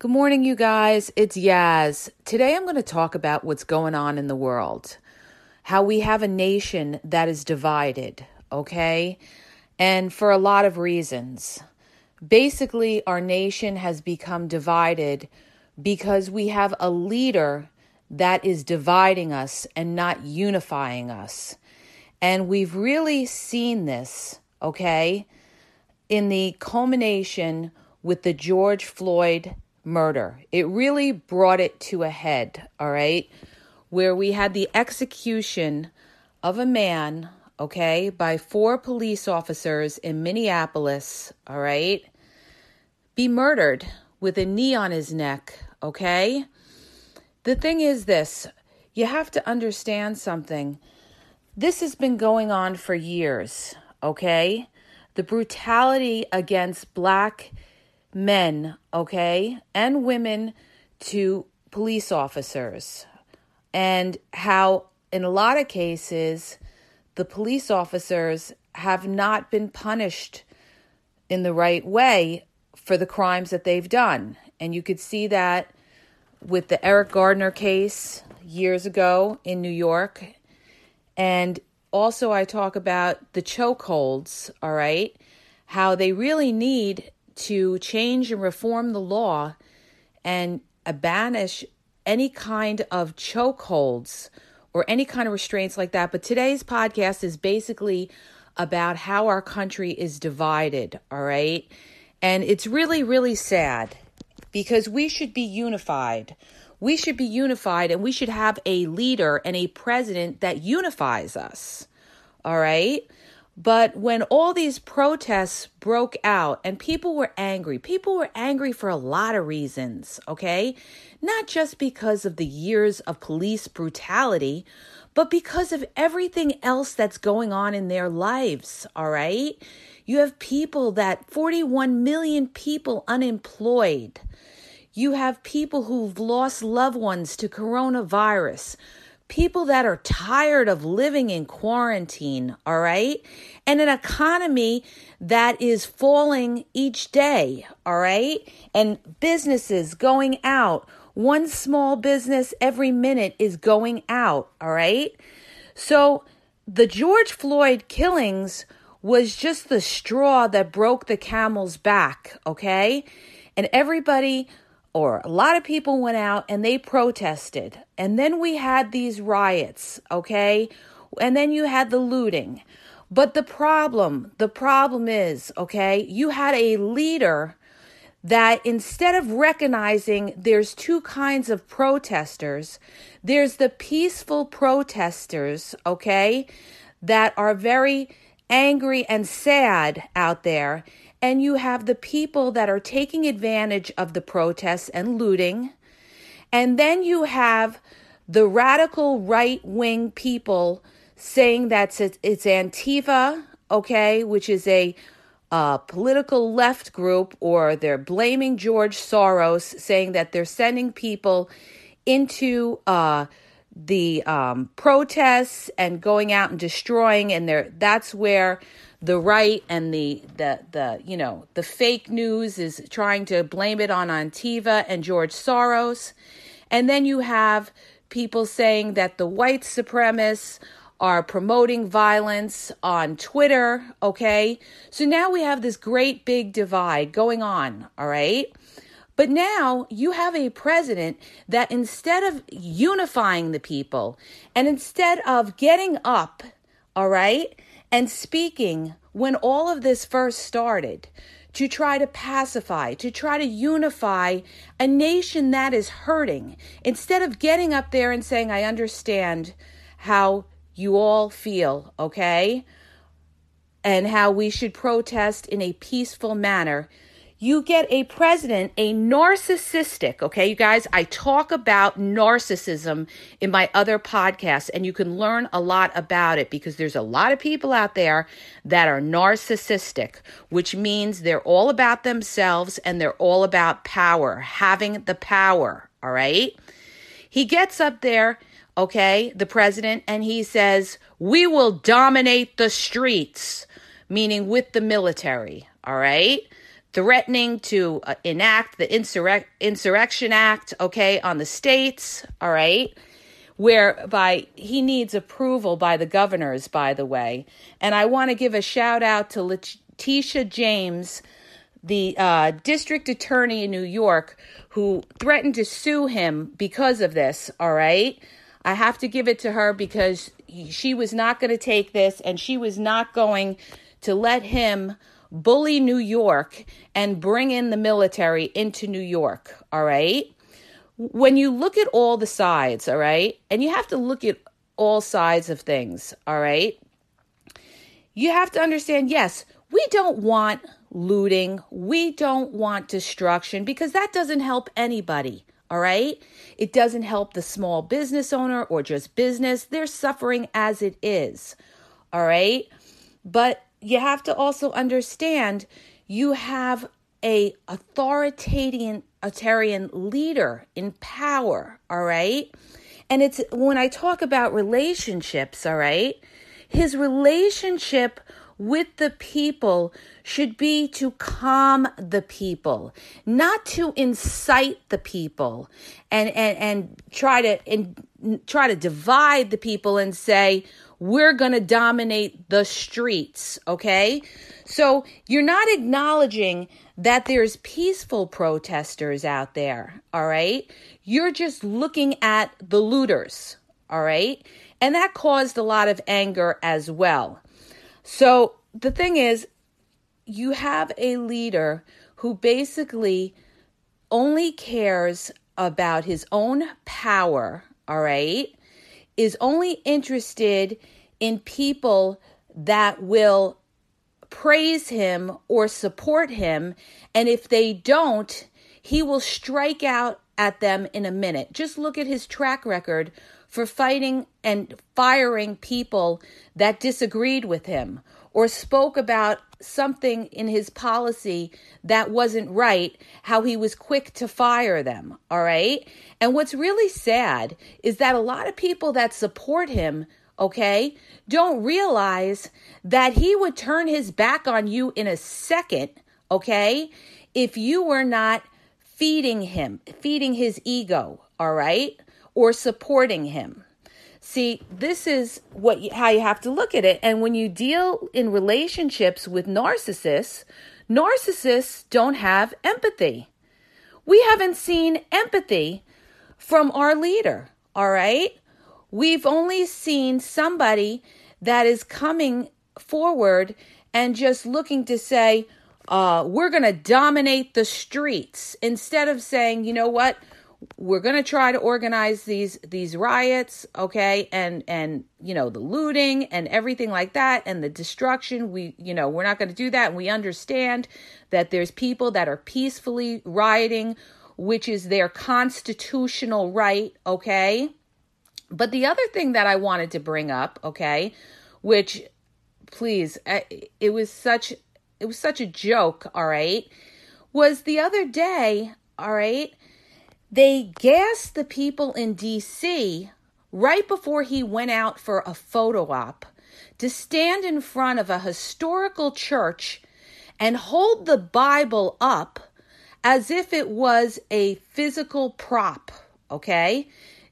Good morning, you guys. It's Yaz. Today I'm going to talk about what's going on in the world. How we have a nation that is divided, okay? And for a lot of reasons. Basically, our nation has become divided because we have a leader that is dividing us and not unifying us. And we've really seen this, okay, in the culmination with the George Floyd murder. It really brought it to a head, all right? Where we had the execution of a man, okay, by four police officers in Minneapolis, all right, be murdered with a knee on his neck, okay? The thing is this you have to understand something. This has been going on for years, okay? The brutality against black men, okay, and women to police officers, and how in a lot of cases the police officers have not been punished in the right way for the crimes that they've done. And you could see that with the Eric Garner case years ago in New York. And also, I talk about the chokeholds, all right? How they really need to change and reform the law and banish any kind of chokeholds or any kind of restraints like that. But today's podcast is basically about how our country is divided, all right? And it's really, really sad because we should be unified. We should be unified and we should have a leader and a president that unifies us, all right? But when all these protests broke out and people were angry, people were angry for a lot of reasons, okay? Not just because of the years of police brutality, but because of everything else that's going on in their lives, all right? You have people that 41 million people unemployed. You have people who've lost loved ones to coronavirus people that are tired of living in quarantine, all right? And an economy that is falling each day, all right? And businesses going out. One small business every minute is going out, all right? So the George Floyd killings was just the straw that broke the camel's back, okay? And everybody or a lot of people went out and they protested. And then we had these riots, okay? And then you had the looting. But the problem, the problem is, okay, you had a leader that instead of recognizing there's two kinds of protesters, there's the peaceful protesters, okay, that are very angry and sad out there and you have the people that are taking advantage of the protests and looting. And then you have the radical right wing people saying that it's, Antifa, okay, which is a political left group, or they're blaming George Soros, saying that they're sending people into uh, the um, protests and going out and destroying, and they're, that's where the right and the the the you know the fake news is trying to blame it on Antifa and George Soros, and then you have people saying that the white supremacists are promoting violence on Twitter. Okay, so now we have this great big divide going on. All right. But now you have a president that instead of unifying the people and instead of getting up, all right, and speaking when all of this first started to try to pacify, to try to unify a nation that is hurting, instead of getting up there and saying, I understand how you all feel, okay? And how we should protest in a peaceful manner you get a president, a narcissistic, okay, you guys, I talk about narcissism in my other podcasts, and you can learn a lot about it because there's a lot of people out there that are narcissistic, which means they're all about themselves and they're all about power, having the power, all right? He gets up there, okay, the president, and he says, We will dominate the streets, meaning with the military, all right? Threatening to uh, enact the Insurrec- Insurrection Act, okay, on the states, all right, whereby he needs approval by the governors, by the way. And I want to give a shout out to Letitia James, the uh, district attorney in New York, who threatened to sue him because of this, all right? I have to give it to her because he, she was not going to take this and she was not going to let him bully New York and bring in the military into New York, all right? When you look at all the sides, all right, and you have to look at all sides of things, all right, you have to understand yes, we don't want looting, we don't want destruction because that doesn't help anybody. All right. It doesn't help the small business owner or just business. They're suffering as it is. All right. But you have to also understand you have a authoritarian leader in power, all right? And it's when I talk about relationships, all right? His relationship with the people should be to calm the people, not to incite the people and and and try to and try to divide the people and say we're going to dominate the streets, okay? So you're not acknowledging that there's peaceful protesters out there, all right? You're just looking at the looters, all right? And that caused a lot of anger as well. So the thing is, you have a leader who basically only cares about his own power, all right? Is only interested in people that will praise him or support him. And if they don't, he will strike out at them in a minute. Just look at his track record for fighting and firing people that disagreed with him or spoke about something in his policy that wasn't right, how he was quick to fire them. All right. And what's really sad is that a lot of people that support him, okay, don't realize that he would turn his back on you in a second, okay, if you were not feeding him, feeding his ego, all right, or supporting him. See, this is what you, how you have to look at it. And when you deal in relationships with narcissists, narcissists don't have empathy. We haven't seen empathy from our leader, all right? We've only seen somebody that is coming forward and just looking to say, uh, we're going to dominate the streets instead of saying, you know what? We're going to try to organize these these riots okay? And and you know the looting and everything like that and the destruction we you know we're not going to do that. And we understand that there's people that are peacefully rioting which is their constitutional right okay? But the other thing that i wanted to bring up okay which please it was such it was such a joke all right was the other day all right they gassed the people in DC right before he went out for a photo op to stand in front of a historical church and hold the Bible up as if it was a physical prop, okay?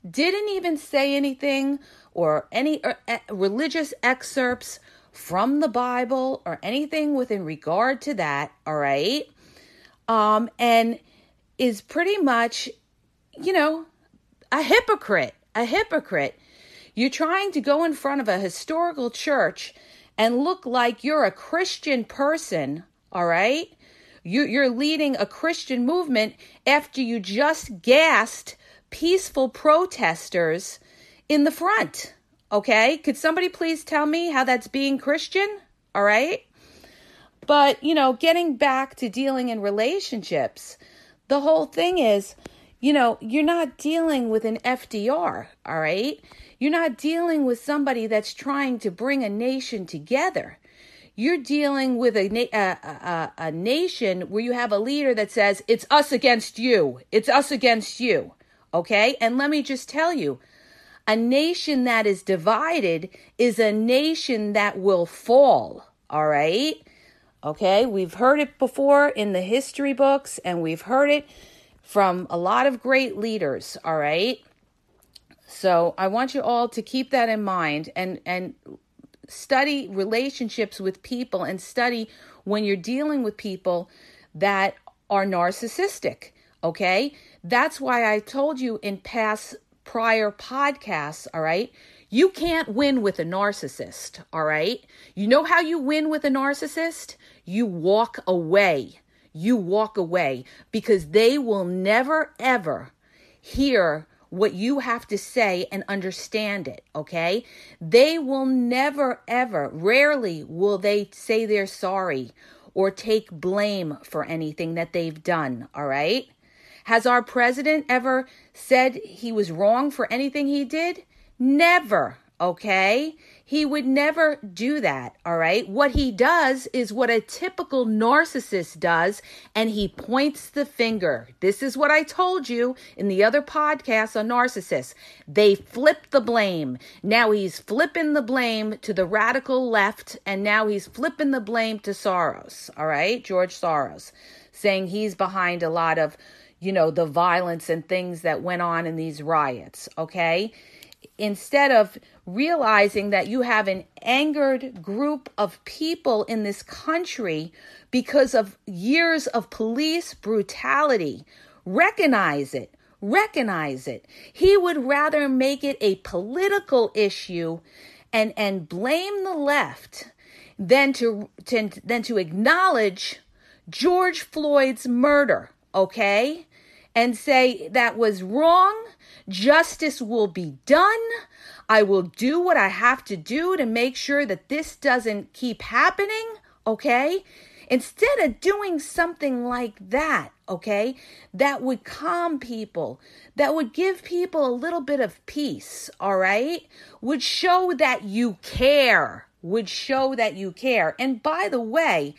Didn't even say anything or any uh, religious excerpts from the Bible or anything within regard to that, all right? Um, and is pretty much you know, a hypocrite, a hypocrite. You're trying to go in front of a historical church and look like you're a Christian person, all right? You're leading a Christian movement after you just gassed peaceful protesters in the front, okay? Could somebody please tell me how that's being Christian, all right? But, you know, getting back to dealing in relationships, the whole thing is you know, you're not dealing with an FDR, all right? You're not dealing with somebody that's trying to bring a nation together. You're dealing with a, a, a, a nation where you have a leader that says, it's us against you. It's us against you. Okay? And let me just tell you, a nation that is divided is a nation that will fall. All right? Okay, we've heard it before in the history books and we've heard it from a lot of great leaders, all right? So I want you all to keep that in mind and and study relationships with people and study when you're dealing with people that are narcissistic, okay? That's why I told you in past prior podcasts, all right? You can't win with a narcissist, all right? You know how you win with a narcissist? You walk away. You walk away because they will never, ever hear what you have to say and understand it, okay? They will never, ever, rarely will they say they're sorry or take blame for anything that they've done, all right? Has our president ever said he was wrong for anything he did? Never, okay? He would never do that, all right? What he does is what a typical narcissist does, and he points the finger. This is what I told you in the other podcast on narcissists. They flip the blame. Now he's flipping the blame to the radical left, and now he's flipping the blame to Soros, all right? George Soros, saying he's behind a lot of, you know, the violence and things that went on in these riots, okay? Instead of realizing that you have an angered group of people in this country because of years of police brutality, recognize it. Recognize it. He would rather make it a political issue and, and blame the left than to, to, than to acknowledge George Floyd's murder, okay? And say that was wrong Justice will be done. I will do what I have to do to make sure that this doesn't keep happening, okay? Instead of doing something like that, okay, that would calm people, that would give people a little bit of peace, all right, would show that you care, would show that you care. And by the way,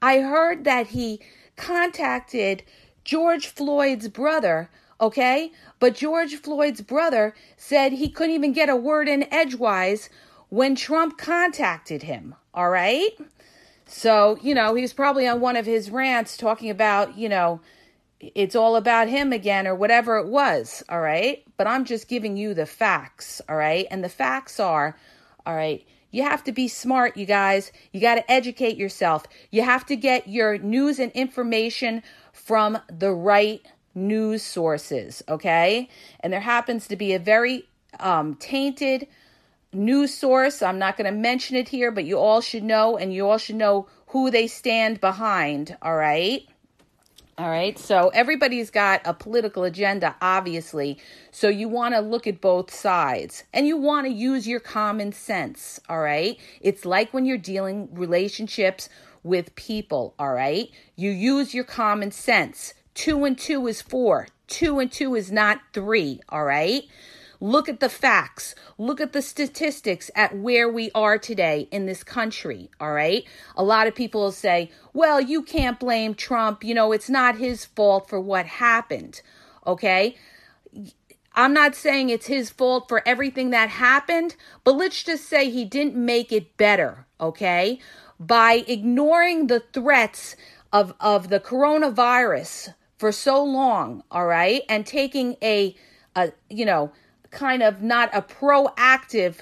I heard that he contacted George Floyd's brother okay? But George Floyd's brother said he couldn't even get a word in edgewise when Trump contacted him, all right? So, you know, he was probably on one of his rants talking about, you know, it's all about him again or whatever it was, all right? But I'm just giving you the facts, all right? And the facts are, all right, you have to be smart, you guys. You got to educate yourself. You have to get your news and information from the right news sources, okay? And there happens to be a very um, tainted news source. I'm not going to mention it here, but you all should know, and you all should know who they stand behind, all right? All right, so everybody's got a political agenda, obviously. So you want to look at both sides and you want to use your common sense. All right, it's like when you're dealing relationships with people. All right, you use your common sense. Two and two is four. Two and two is not three, all right? Look at the facts. Look at the statistics at where we are today in this country, all right? A lot of people will say, well, you can't blame Trump. You know, it's not his fault for what happened, okay? I'm not saying it's his fault for everything that happened, but let's just say he didn't make it better, okay? By ignoring the threats of, of the coronavirus for so long, all right, and taking a, a you know, kind of not a proactive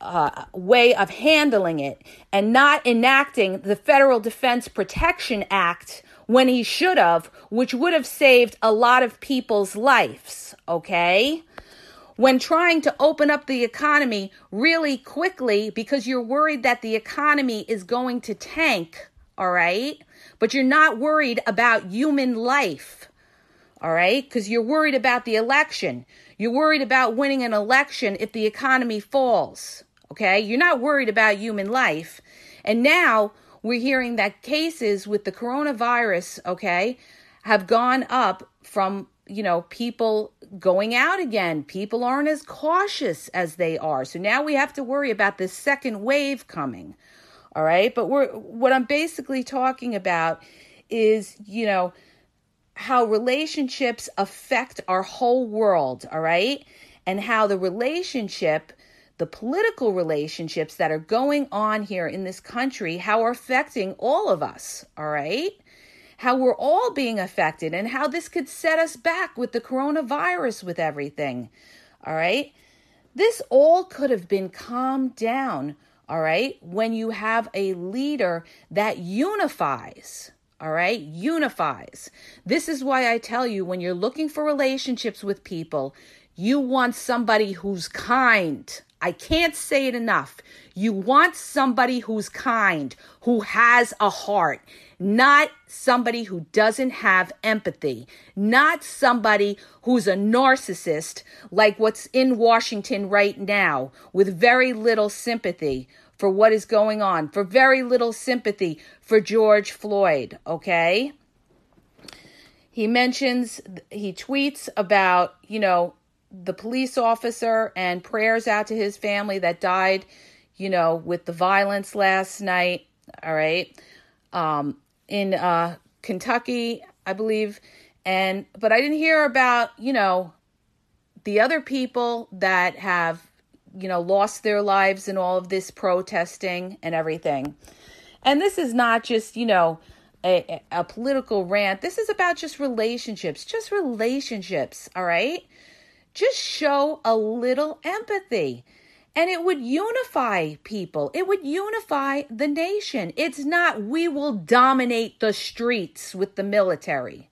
uh, way of handling it and not enacting the Federal Defense Production Act when he should have, which would have saved a lot of people's lives, okay? When trying to open up the economy really quickly because you're worried that the economy is going to tank, all right? But you're not worried about human life. All right? Because you're worried about the election. You're worried about winning an election if the economy falls. Okay? You're not worried about human life. And now we're hearing that cases with the coronavirus, okay, have gone up from, you know, people going out again. People aren't as cautious as they are. So now we have to worry about this second wave coming. All right. But we're, what I'm basically talking about is, you know, how relationships affect our whole world. All right. And how the relationship, the political relationships that are going on here in this country, how are affecting all of us, all right? How we're all being affected and how this could set us back with the coronavirus, with everything, all right? This all could have been calmed down, all right, when you have a leader that unifies. All right, unifies. This is why I tell you when you're looking for relationships with people, you want somebody who's kind. I can't say it enough. You want somebody who's kind, who has a heart, not somebody who doesn't have empathy, not somebody who's a narcissist like what's in Washington right now with very little sympathy for what is going on, for very little sympathy for George Floyd, okay? He mentions, he tweets about, you know, the police officer and prayers out to his family that died, you know, with the violence last night, all right? Um, in uh, Kentucky, I believe. And, but I didn't hear about, you know, the other people that have you know, lost their lives in all of this protesting and everything. And this is not just, you know, a, a political rant. This is about just relationships, just relationships, all right? Just show a little empathy and it would unify people. It would unify the nation. It's not we will dominate the streets with the military.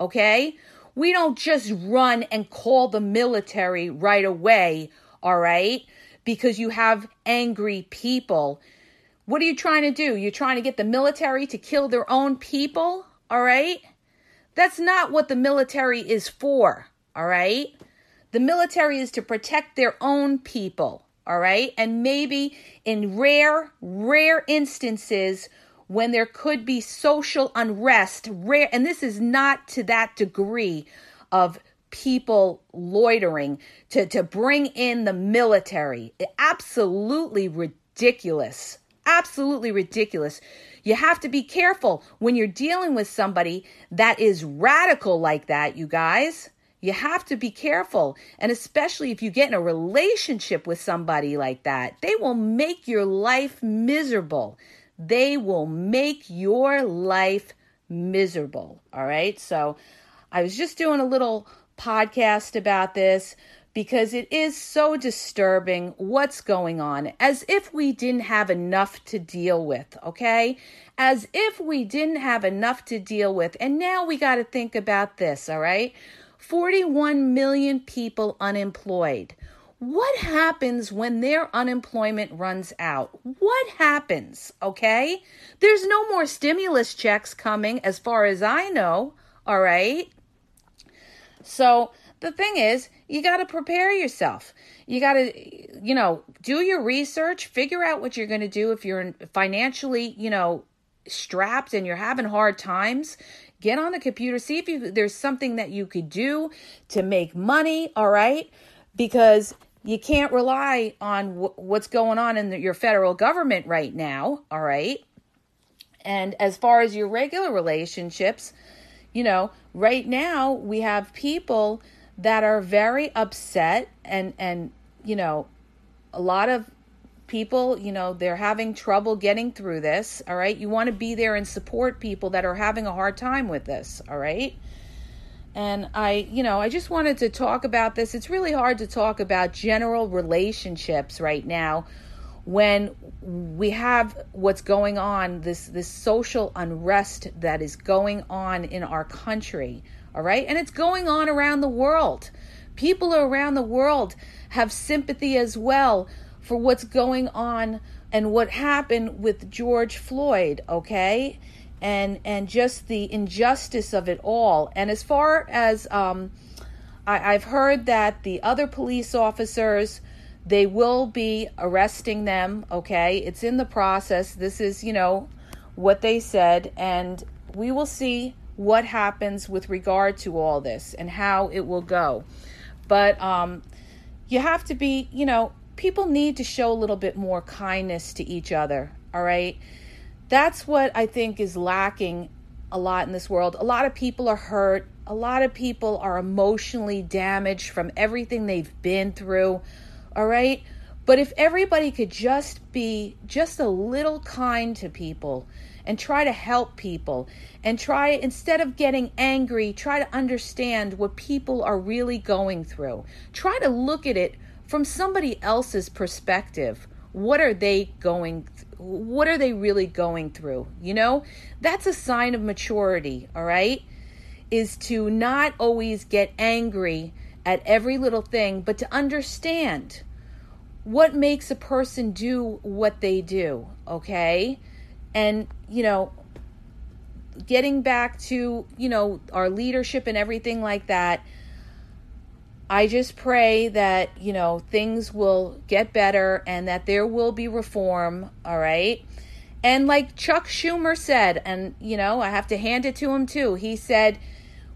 Okay? We don't just run and call the military right away all right? Because you have angry people. What are you trying to do? You're trying to get the military to kill their own people, all right? That's not what the military is for, all right? The military is to protect their own people, all right? And maybe in rare, rare instances when there could be social unrest, rare, and this is not to that degree of people loitering to, to bring in the military. Absolutely ridiculous. Absolutely ridiculous. You have to be careful when you're dealing with somebody that is radical like that, you guys. You have to be careful. And especially if you get in a relationship with somebody like that, they will make your life miserable. They will make your life miserable. All right. So I was just doing a little podcast about this because it is so disturbing what's going on, as if we didn't have enough to deal with, okay? As if we didn't have enough to deal with. And now we got to think about this, all right? 41 million people unemployed. What happens when their unemployment runs out? What happens? Okay? There's no more stimulus checks coming, as far as I know. All right? So the thing is, you got to prepare yourself. You got to, you know, do your research, figure out what you're going to do if you're financially, you know, strapped and you're having hard times. Get on the computer, see if you, there's something that you could do to make money, all right? Because you can't rely on w- what's going on in the, your federal government right now, all right? And as far as your regular relationships, you know, right now we have people that are very upset and and you know, a lot of people, you know, they're having trouble getting through this, all right? You want to be there and support people that are having a hard time with this, all right? And I, you know, I just wanted to talk about this. It's really hard to talk about general relationships right now when we have what's going on this this social unrest that is going on in our country all right and it's going on around the world people around the world have sympathy as well for what's going on and what happened with George Floyd okay and and just the injustice of it all and as far as um I, I've heard that the other police officers they will be arresting them, okay? It's in the process. This is, you know, what they said, and we will see what happens with regard to all this and how it will go. But um, you have to be, you know, people need to show a little bit more kindness to each other, all right? That's what I think is lacking a lot in this world. A lot of people are hurt. A lot of people are emotionally damaged from everything they've been through all right? But if everybody could just be just a little kind to people and try to help people and try, instead of getting angry, try to understand what people are really going through. Try to look at it from somebody else's perspective. What are they going what are they really going through? You know, that's a sign of maturity, all right? Is to not always get angry at every little thing, but to understand what makes a person do what they do, okay? And, you know, getting back to, you know, our leadership and everything like that, I just pray that, you know, things will get better and that there will be reform, all right? And like Chuck Schumer said, and, you know, I have to hand it to him too, he said,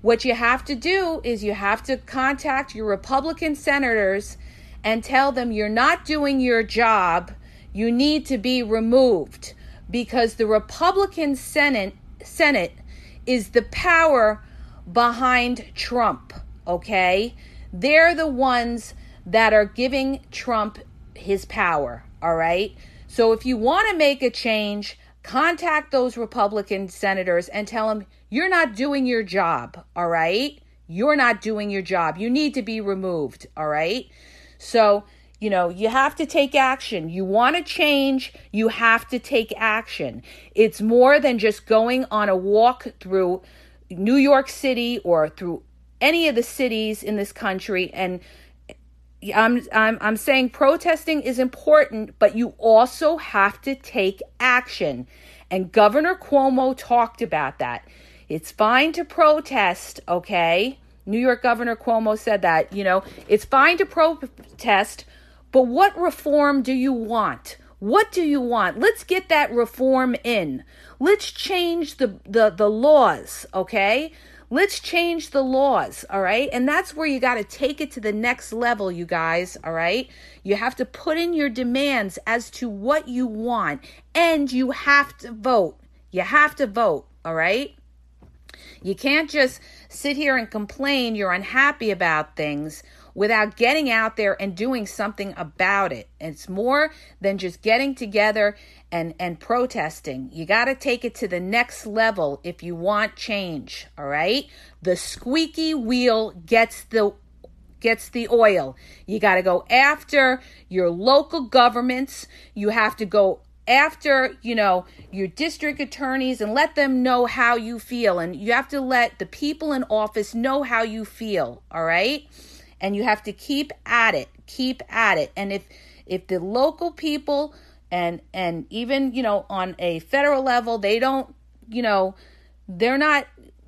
what you have to do is you have to contact your Republican senators and tell them you're not doing your job. You need to be removed because the Republican Senate Senate is the power behind Trump, okay? They're the ones that are giving Trump his power, all right? So if you want to make a change, contact those Republican senators and tell them you're not doing your job, all right? You're not doing your job. You need to be removed, all right? So, you know, you have to take action. You want to change, you have to take action. It's more than just going on a walk through New York City or through any of the cities in this country and I'm I'm I'm saying protesting is important, but you also have to take action. And Governor Cuomo talked about that. It's fine to protest, okay? New York Governor Cuomo said that, you know, it's fine to protest, but what reform do you want? What do you want? Let's get that reform in. Let's change the the the laws, okay? Let's change the laws, all right? And that's where you got to take it to the next level, you guys, all right? You have to put in your demands as to what you want, and you have to vote. You have to vote, all right? You can't just sit here and complain you're unhappy about things without getting out there and doing something about it. It's more than just getting together and and protesting. You got to take it to the next level if you want change, all right? The squeaky wheel gets the gets the oil. You got to go after your local governments. You have to go after, you know, your district attorneys and let them know how you feel and you have to let the people in office know how you feel, all right? And you have to keep at it keep at it. And if if the local people and and even you know on a federal level they don't you know they're not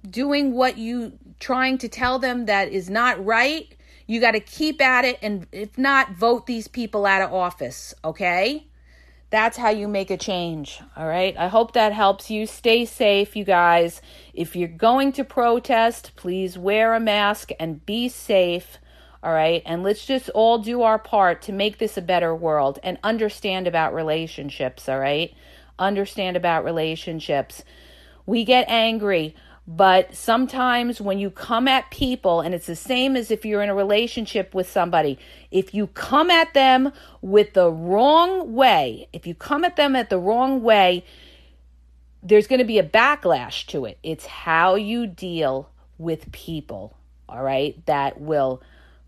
doing what you trying to tell them that is not right you got to keep at it and if not vote these people out of office okay? That's how you make a change all right? I hope that helps you. Stay safe you guys. If you're going to protest please wear a mask and be safe all right. And let's just all do our part to make this a better world and understand about relationships. All right. Understand about relationships. We get angry, but sometimes when you come at people, and it's the same as if you're in a relationship with somebody, if you come at them with the wrong way, if you come at them at the wrong way, there's going to be a backlash to it. It's how you deal with people, all right, that will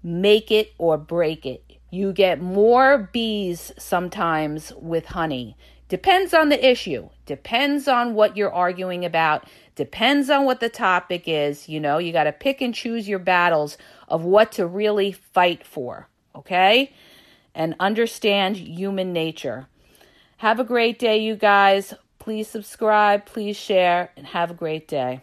make it or break it. You get more bees sometimes with honey. Depends on the issue, depends on what you're arguing about, depends on what the topic is. You know, you got to pick and choose your battles of what to really fight for, okay? And understand human nature. Have a great day, you guys. Please subscribe, please share, and have a great day.